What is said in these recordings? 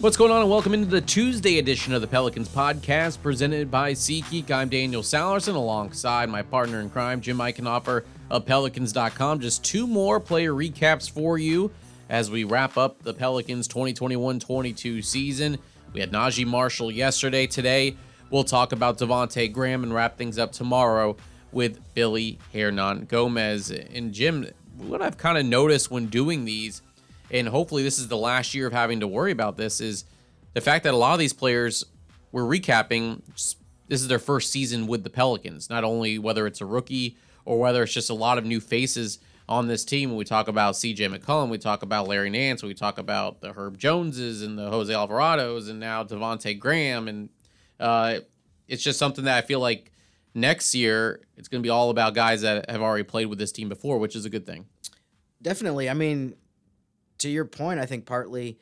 What's going on, and welcome into the Tuesday edition of the Pelicans podcast presented by SeatGeek. I'm Daniel Sallerson alongside my partner in crime, Jim Eichenhofer of Pelicans.com. Just two more player recaps for you as we wrap up the Pelicans 2021 22 season. We had Naji Marshall yesterday. Today, we'll talk about Devonte Graham and wrap things up tomorrow with Billy Hernangomez. And Jim, what I've kind of noticed when doing these and hopefully this is the last year of having to worry about this is the fact that a lot of these players we're recapping this is their first season with the Pelicans. Not only whether it's a rookie or whether it's just a lot of new faces on this team. When we talk about CJ McCollum we talk about Larry Nance we talk about the Herb Joneses and the Jose Alvarados and now Devonte Graham. And uh, it's just something that I feel like next year it's going to be all about guys that have already played with this team before which is a good thing. Definitely. I mean to your point, I think partly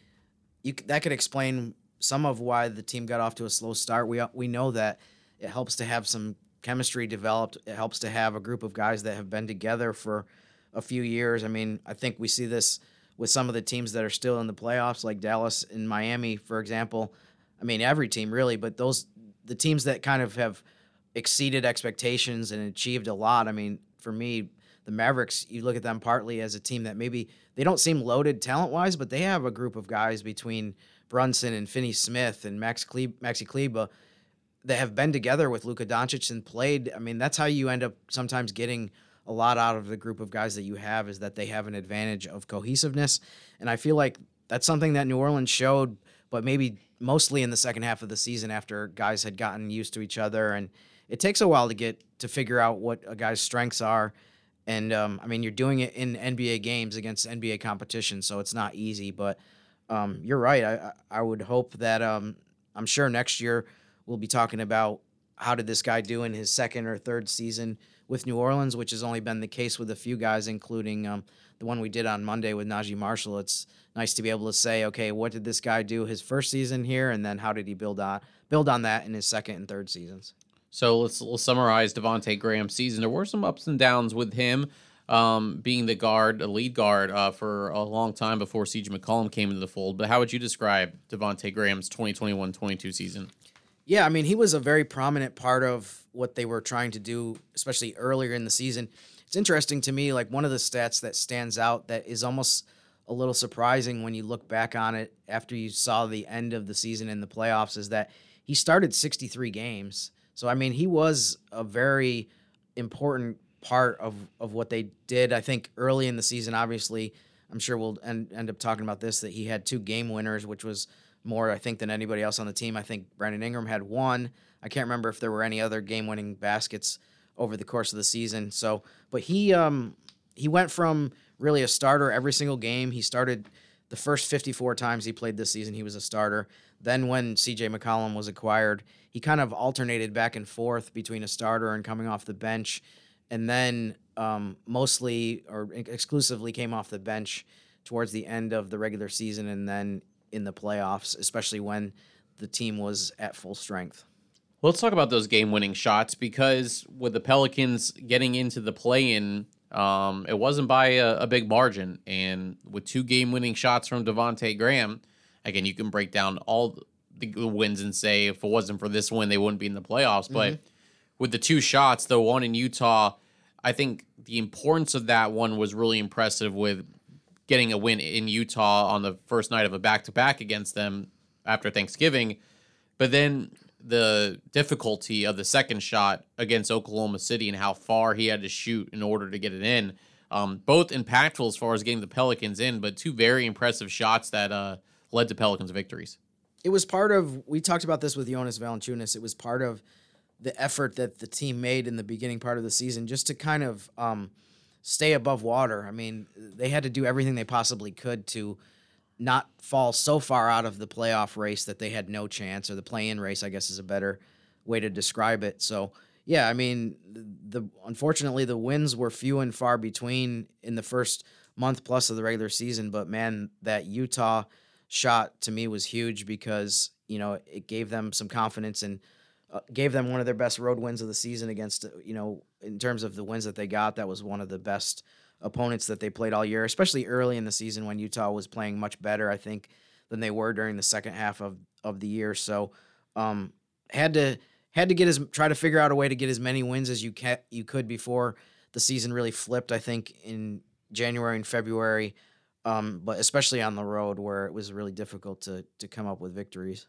you that could explain some of why the team got off to a slow start. We uh, we know that it helps to have some chemistry developed. It helps to have a group of guys that have been together for a few years. I mean, I think we see this with some of the teams that are still in the playoffs, like Dallas and Miami, for example. I mean, every team really, but those the teams that kind of have exceeded expectations and achieved a lot. I mean, for me, the Mavericks, you look at them partly as a team that maybe they don't seem loaded talent wise, but they have a group of guys between Brunson and Finney Smith and Max Cle- Maxi Kleber that have been together with Luka Doncic and played. I mean, that's how you end up sometimes getting a lot out of the group of guys that you have is that they have an advantage of cohesiveness. And I feel like that's something that New Orleans showed, but maybe mostly in the second half of the season after guys had gotten used to each other. And it takes a while to get to figure out what a guy's strengths are and um, I mean, you're doing it in NBA games against NBA competition, so it's not easy. But um, you're right. I I would hope that um, I'm sure next year we'll be talking about how did this guy do in his second or third season with New Orleans, which has only been the case with a few guys, including um, the one we did on Monday with Naji Marshall. It's nice to be able to say, okay, what did this guy do his first season here, and then how did he build on build on that in his second and third seasons. So let's, let's summarize Devonte Graham's season. There were some ups and downs with him um, being the guard, the lead guard uh, for a long time before CJ McCollum came into the fold. But how would you describe Devonte Graham's 2021-22 season? Yeah, I mean, he was a very prominent part of what they were trying to do, especially earlier in the season. It's interesting to me, like one of the stats that stands out that is almost a little surprising when you look back on it after you saw the end of the season in the playoffs is that he started 63 games so I mean, he was a very important part of of what they did. I think early in the season, obviously, I'm sure we'll end, end up talking about this that he had two game winners, which was more I think than anybody else on the team. I think Brandon Ingram had one. I can't remember if there were any other game winning baskets over the course of the season. So, but he um he went from really a starter every single game. He started the first 54 times he played this season. He was a starter. Then when CJ McCollum was acquired, he kind of alternated back and forth between a starter and coming off the bench, and then um, mostly or exclusively came off the bench towards the end of the regular season and then in the playoffs, especially when the team was at full strength. Well, let's talk about those game-winning shots because with the Pelicans getting into the play-in, um, it wasn't by a, a, big margin, and with two game-winning shots from Devonte Graham, again, you can break down all the wins and say if it wasn't for this win, they wouldn't be in the playoffs. But mm-hmm. with the two shots, the one in Utah, I think the importance of that one was really impressive with getting a win in Utah on the first night of a back to back against them after Thanksgiving. But then the difficulty of the second shot against Oklahoma City and how far he had to shoot in order to get it in. Um, both impactful as far as getting the Pelicans in, but two very impressive shots that uh, led to Pelicans victories it was part of we talked about this with Jonas Valanciunas. It was part of the effort that the team made in the beginning part of the season just to kind of um, stay above water. I mean, they had to do everything they possibly could to not fall so far out of the playoff race that they had no chance, or the play-in race, I guess, is a better way to describe it. So, yeah, I mean, the unfortunately the wins were few and far between in the first month plus of the regular season. But man, that Utah shot to me was huge because you know it gave them some confidence and uh, gave them one of their best road wins of the season against you know in terms of the wins that they got that was one of the best opponents that they played all year especially early in the season when Utah was playing much better I think than they were during the second half of of the year. So um, had to had to get as try to figure out a way to get as many wins as you can you could before the season really flipped. I think in January and February, um, but especially on the road where it was really difficult to to come up with victories.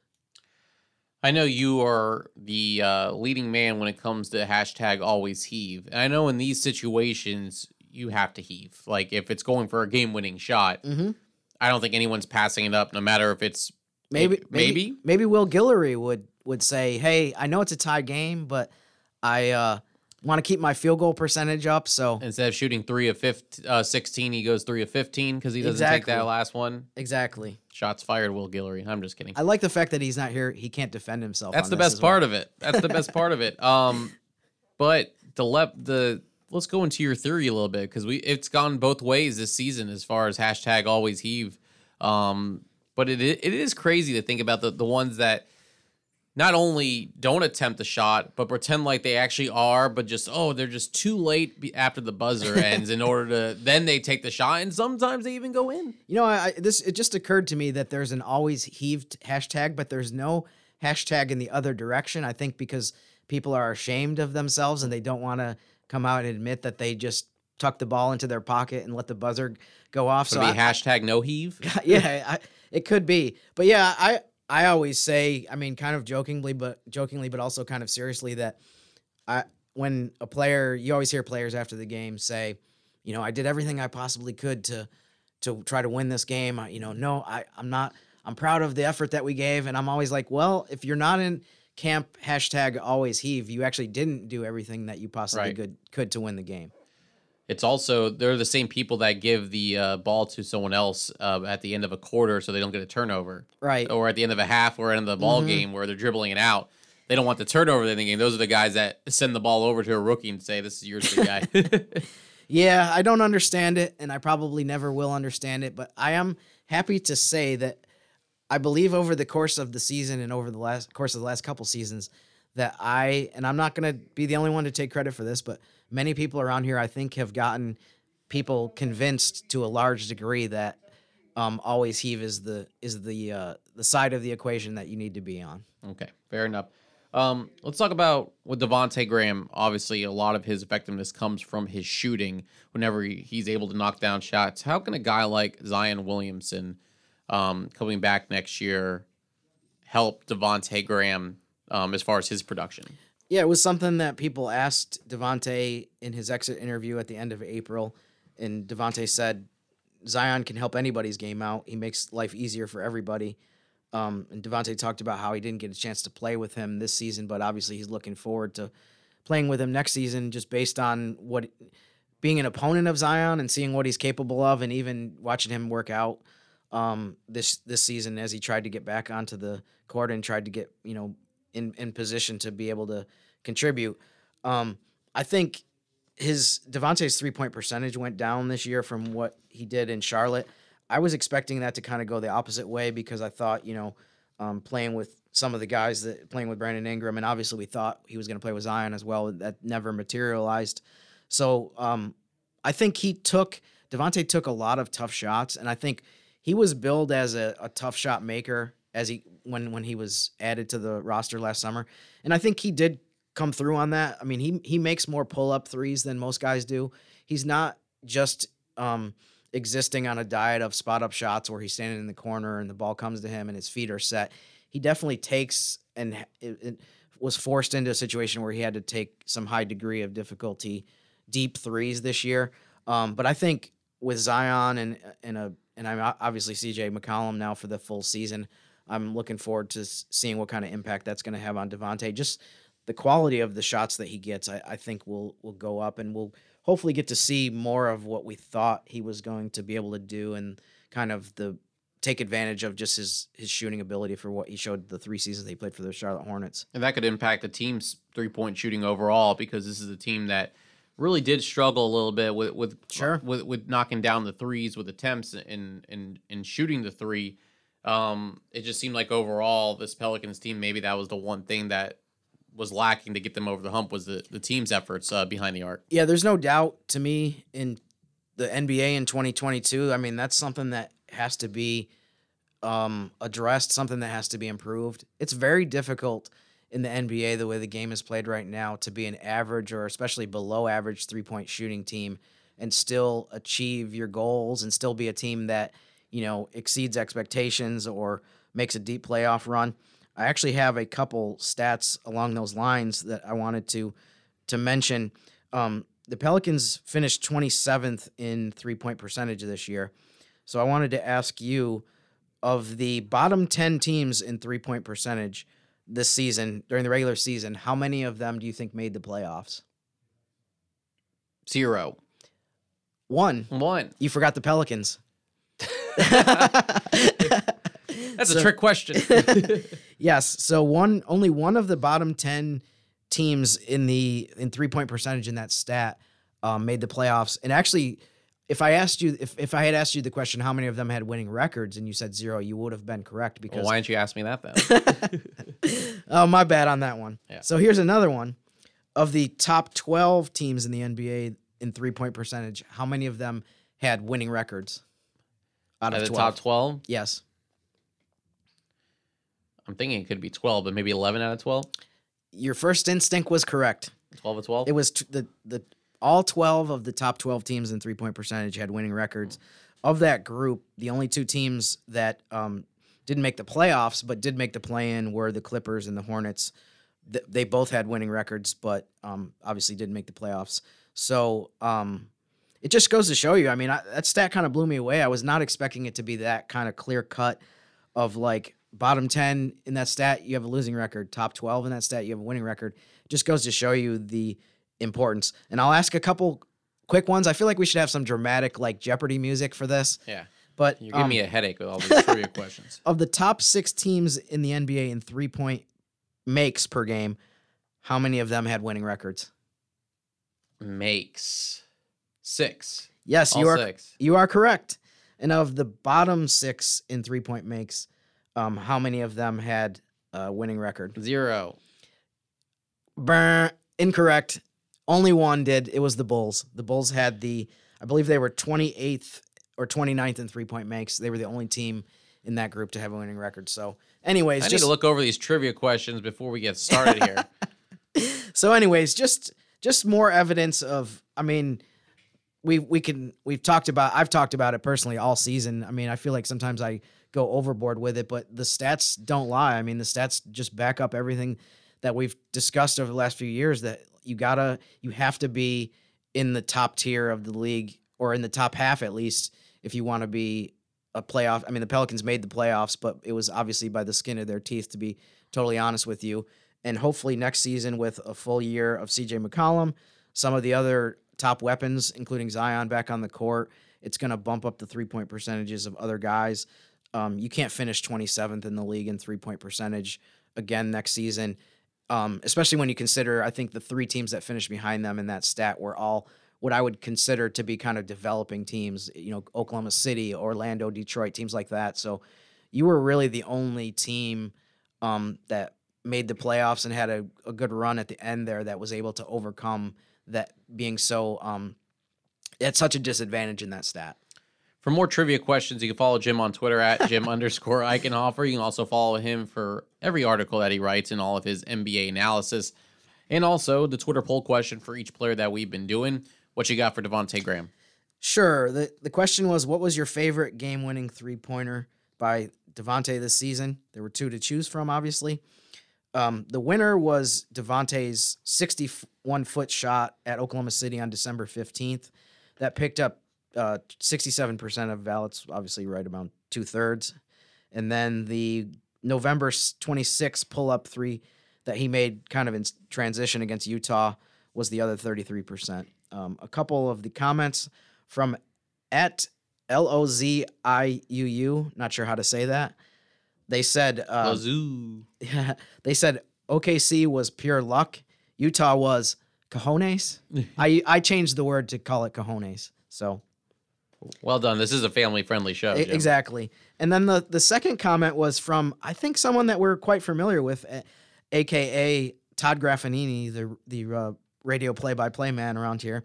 I know you are the uh, leading man when it comes to hashtag always heave. And I know in these situations you have to heave. Like if it's going for a game winning shot, Mm-hmm. I don't think anyone's passing it up, no matter if it's Maybe, maybe, maybe? maybe Will Guillory would would say, "Hey, I know it's a tie game, but I uh, want to keep my field goal percentage up." So instead of shooting three of 15, uh, 16, he goes three of 15 because he doesn't take that last one. exactly, Shots fired, Will Guillory. I'm just kidding. I like the fact that he's not here. He can't defend himself. That's on the this best as well. part of it. That's the best part of it. Um, but the the let's go into your theory a little bit because we it's gone both ways this season as far as hashtag always heave. Um, but it it is crazy to think about the the ones that not only don't attempt the shot but pretend like they actually are, but just oh they're just too late after the buzzer ends in order to then they take the shot and sometimes they even go in. You know, I, I this it just occurred to me that there's an always heaved hashtag, but there's no hashtag in the other direction. I think because people are ashamed of themselves and they don't want to come out and admit that they just tuck the ball into their pocket and let the buzzer go off. So So be I, hashtag no heave. yeah, I, it could be, but yeah, I I always say, I mean, kind of jokingly, but jokingly, but also kind of seriously that I when a player, you always hear players after the game say, you know, I did everything I possibly could to to try to win this game. I, you know, no, I I'm not. I'm proud of the effort that we gave, and I'm always like, well, if you're not in camp hashtag always heave, you actually didn't do everything that you possibly Right. could could to win the game. It's also they're the same people that give the uh, ball to someone else uh, at the end of a quarter so they don't get a turnover, Right. or at the end of a half or end of the ball Mhm. game where they're dribbling it out. They don't want the turnover in the game. Those are the guys that send the ball over to a rookie and say, "This is yours, big guy." Yeah, I don't understand it, and I probably never will understand it, but I am happy to say that I believe over the course of the season and over the last course of the last couple seasons that I and I'm not going to be the only one to take credit for this, but many people around here I think have gotten people convinced to a large degree that um, always heave is the is the uh, the side of the equation that you need to be on. okay, fair enough. Um, let's talk about with Devonte Graham. Obviously, a lot of his effectiveness comes from his shooting. Whenever he, he's able to knock down shots, how can a guy like Zion Williamson, um, coming back next year, help Devonte Graham um, as far as his production? Yeah, it was something that people asked Devonte in his exit interview at the end of April, and Devonte said Zion can help anybody's game out. He makes life easier for everybody. Um, and Devonte talked about how he didn't get a chance to play with him this season, but obviously he's looking forward to playing with him next season, just based on what being an opponent of Zion and seeing what he's capable of, and even watching him work out um, this this season as he tried to get back onto the court and tried to get you know in in position to be able to contribute. Um, I think his Devonte's three point percentage went down this year from what he did in Charlotte. I was expecting that to kind of go the opposite way because I thought you know um, playing with some of the guys that playing with Brandon Ingram and obviously we thought he was going to play with Zion as well. That never materialized. So um, I think he took Devonte took a lot of tough shots, and I think he was billed as a, a tough shot maker as he when when he was added to the roster last summer, and I think he did come through on that. I mean, he he makes more pull up threes than most guys do. He's not just um, existing on a diet of spot up shots where he's standing in the corner and the ball comes to him and his feet are set. He definitely takes and it, it was forced into a situation where he had to take some high degree of difficulty deep threes this year. Um, but I think with Zion and and a and I'm obviously CJ McCollum now for the full season. I'm looking forward to seeing what kind of impact that's going to have on Devonte. Just the quality of the shots that he gets, I, I think will will go up, and we'll hopefully get to see more of what we thought he was going to be able to do, and kind of the take advantage of just his his shooting ability for what he showed the three seasons he played for the Charlotte Hornets. And that could impact the team's three point shooting overall because this is a team that really did struggle a little bit with with Sure. with, with knocking down the threes with attempts and and and shooting the three. Um, it just seemed like overall this Pelicans team maybe that was the one thing that was lacking to get them over the hump was the, the team's efforts uh, behind the arc. Yeah, there's no doubt to me in the NBA in 2022. I mean, that's something that has to be um, addressed, something that has to be improved. It's very difficult in the NBA, the way the game is played right now, to be an average or especially below average three point shooting team and still achieve your goals and still be a team that, you know, exceeds expectations or makes a deep playoff run. I actually have a couple stats along those lines that I wanted to to mention. Um, the Pelicans finished 27th in three point percentage this year. So I wanted to ask you of the bottom 10 teams in three point percentage this season during the regular season, how many of them do you think made the playoffs? Zero. One. One. You forgot the Pelicans. That's a trick question. yes. So one only one of the bottom 10 teams in the in three point percentage in that stat um, made the playoffs. And actually, if I asked you if, if I had asked you the question how many of them had winning records and you said zero, you would have been correct because well, why didn't you ask me that then? oh my bad on that one. Yeah. So here's another one. Of the top 12 teams in the NBA in three point percentage, how many of them had winning records? Out of the 12. top 12, Yes. I'm thinking it could be 12, but maybe 11 out of 12. Your first instinct was correct. 12 of 12. It was t- the the all 12 of the top 12 teams in three point percentage had winning records. Of that group, the only two teams that um, didn't make the playoffs but did make the play in were the Clippers and the Hornets. Th- they both had winning records, but um, obviously didn't make the playoffs. So um, it just goes to show you. I mean, I, that stat kind of blew me away. I was not expecting it to be that kind of clear cut of like bottom 10 in that stat, you have a losing record. Top 12 in that stat, you have a winning record. Just goes to show you the importance. And I'll ask a couple quick ones. I feel like we should have some dramatic like Jeopardy music for this. yeah. But You're giving um, me a headache with all these trivia questions. of the top six teams in the NBA in three point makes per game, how many of them had winning records? Makes six. Yes, All you are six. you are correct. And of the bottom six in three point makes, um, how many of them had a winning record? Zero. Burr, incorrect. Only one did. It was the Bulls. The Bulls had the, I believe they were 28th or 29th in three point makes. They were the only team in that group to have a winning record. So, anyways, I need just to look over these trivia questions before we get started here. so anyways, just just more evidence of. I mean, we we can we've talked about. I've talked about it personally all season. I mean, I feel like sometimes I go overboard with it, but the stats don't lie. I mean, the stats just back up everything that we've discussed over the last few years. That you gotta, you have to be in the top tier of the league or in the top half at least if you want to be a playoff. I mean, the Pelicans made the playoffs, but it was obviously by the skin of their teeth, to be totally honest with you. And hopefully next season, with a full year of CJ McCollum, some of the other top weapons, including Zion, back on the court, it's going to bump up the three point percentages of other guys. Um, you can't finish 27th in the league in three point percentage again next season, um, especially when you consider, I think the three teams that finished behind them in that stat were all what I would consider to be kind of developing teams, you know, Oklahoma City, Orlando, Detroit, teams like that. So you were really the only team um, that made the playoffs and had a, a good run at the end there that was able to overcome that being so um, at such a disadvantage in that stat. For more trivia questions, you can follow Jim on Twitter at Jim underscore Eichenhofer. You can also follow him for every article that he writes and all of his NBA analysis. And also the Twitter poll question for each player that we've been doing. What you got for Devonte Graham? Sure. The the question was what was your favorite game winning three pointer by Devonte this season? There were two to choose from, obviously. Um, the winner was Devonte's 61 foot shot at Oklahoma City on December 15th. That picked up uh, 67% of ballots, obviously right about two thirds. And then the November 26th pull up three that he made kind of in transition against Utah was the other 33%. Um, a couple of the comments from at L O Z I U U, not sure how to say that. They said, uh, they said OKC was pure luck. Utah was cojones. I I changed the word to call it cojones. So Well done. This is a family friendly show. Jim. Exactly. And then the the second comment was from I think someone that we're quite familiar with, aka Todd Graffagnini, the the uh, radio play by play man around here.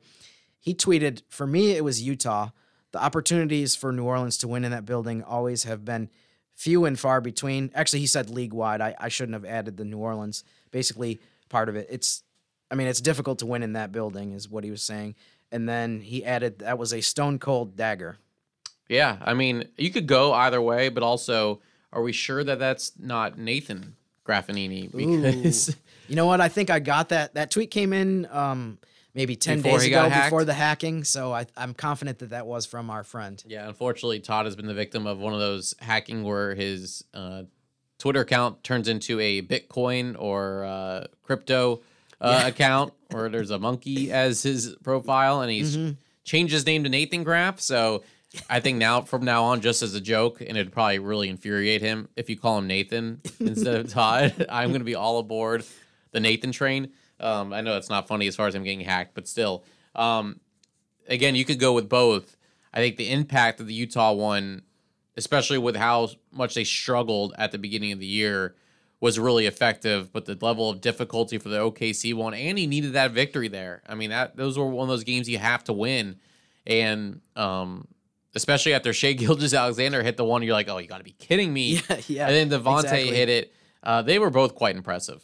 He tweeted, "For me, it was Utah. The opportunities for New Orleans to win in that building always have been few and far between. Actually, he said league wide. I, I shouldn't have added the New Orleans. Basically, part of it. It's, I mean, it's difficult to win in that building, is what he was saying. And then he added that was a stone cold dagger. Yeah, I mean, you could go either way, but also, are we sure that that's not Nathan Graffagnini? Because Ooh. you know what? I think I got that. That tweet came in um, maybe 10 Before days ago before the hacking. So I, I'm confident that that was from our friend. yeah, unfortunately, Todd has been the victim of one of those hacking where his uh, Twitter account turns into a Bitcoin or uh, crypto uh, Yeah. account, where there's a monkey as his profile, and he's Mhm. changed his name to Nathan Graff. So I think now, from now on, just as a joke, and it'd probably really infuriate him if you call him Nathan instead of Todd. I'm going to be all aboard the Nathan train. Um, I know it's not funny as far as him getting hacked, but still. Um, again, you could go with both. I think the impact of the Utah one, especially with how much they struggled at the beginning of the year, was really effective. But the level of difficulty for the OKC one, and he needed that victory there. I mean, that those were one of those games you have to win, and um, especially after Shea Gilgis Alexander hit the one, you're like, oh, you got to be kidding me. Yeah, yeah. and then Devonte exactly. hit it. Uh, they were both quite impressive.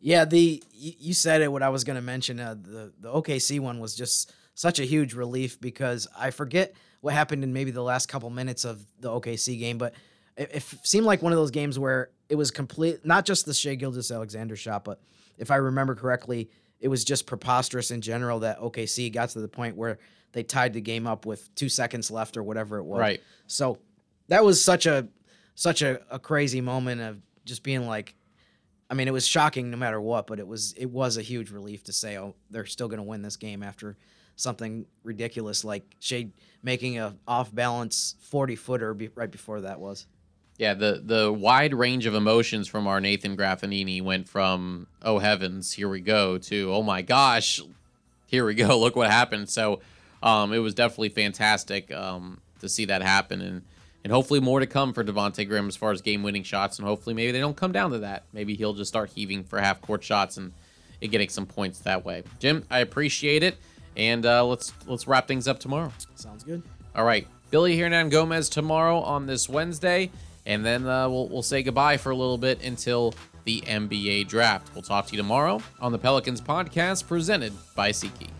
Yeah, the you, said it. What I was going to mention, uh, the the OKC one was just such a huge relief because I forget what happened in maybe the last couple minutes of the OKC game, but it, it seemed like one of those games where it was complete, not just the Shai Gilgeous Alexander shot, but if I remember correctly, it was just preposterous in general that OKC got to the point where they tied the game up with two seconds left or whatever it was. Right. So that was such a such a, a crazy moment of just being like I mean, it was shocking no matter what, but it was it was a huge relief to say, oh, they're still going to win this game after something ridiculous like Shade making a off balance forty footer be, right before that was. Yeah, the the wide range of emotions from our Nathan Graffagnini went from oh heavens, here we go to oh my gosh, here we go, look what happened. So um, it was definitely fantastic um, to see that happen, and and hopefully more to come for Devonte Graham as far as game winning shots, and hopefully maybe they don't come down to that. Maybe he'll just start heaving for half court shots and, and getting some points that way. Jim, I appreciate it, and uh, let's let's wrap things up tomorrow. Sounds good. All right, Billy Hernangomez tomorrow on this Wednesday, and then uh, we'll we'll say goodbye for a little bit until the NBA draft. We'll talk to you tomorrow on the Pelicans podcast presented by SeatGeek.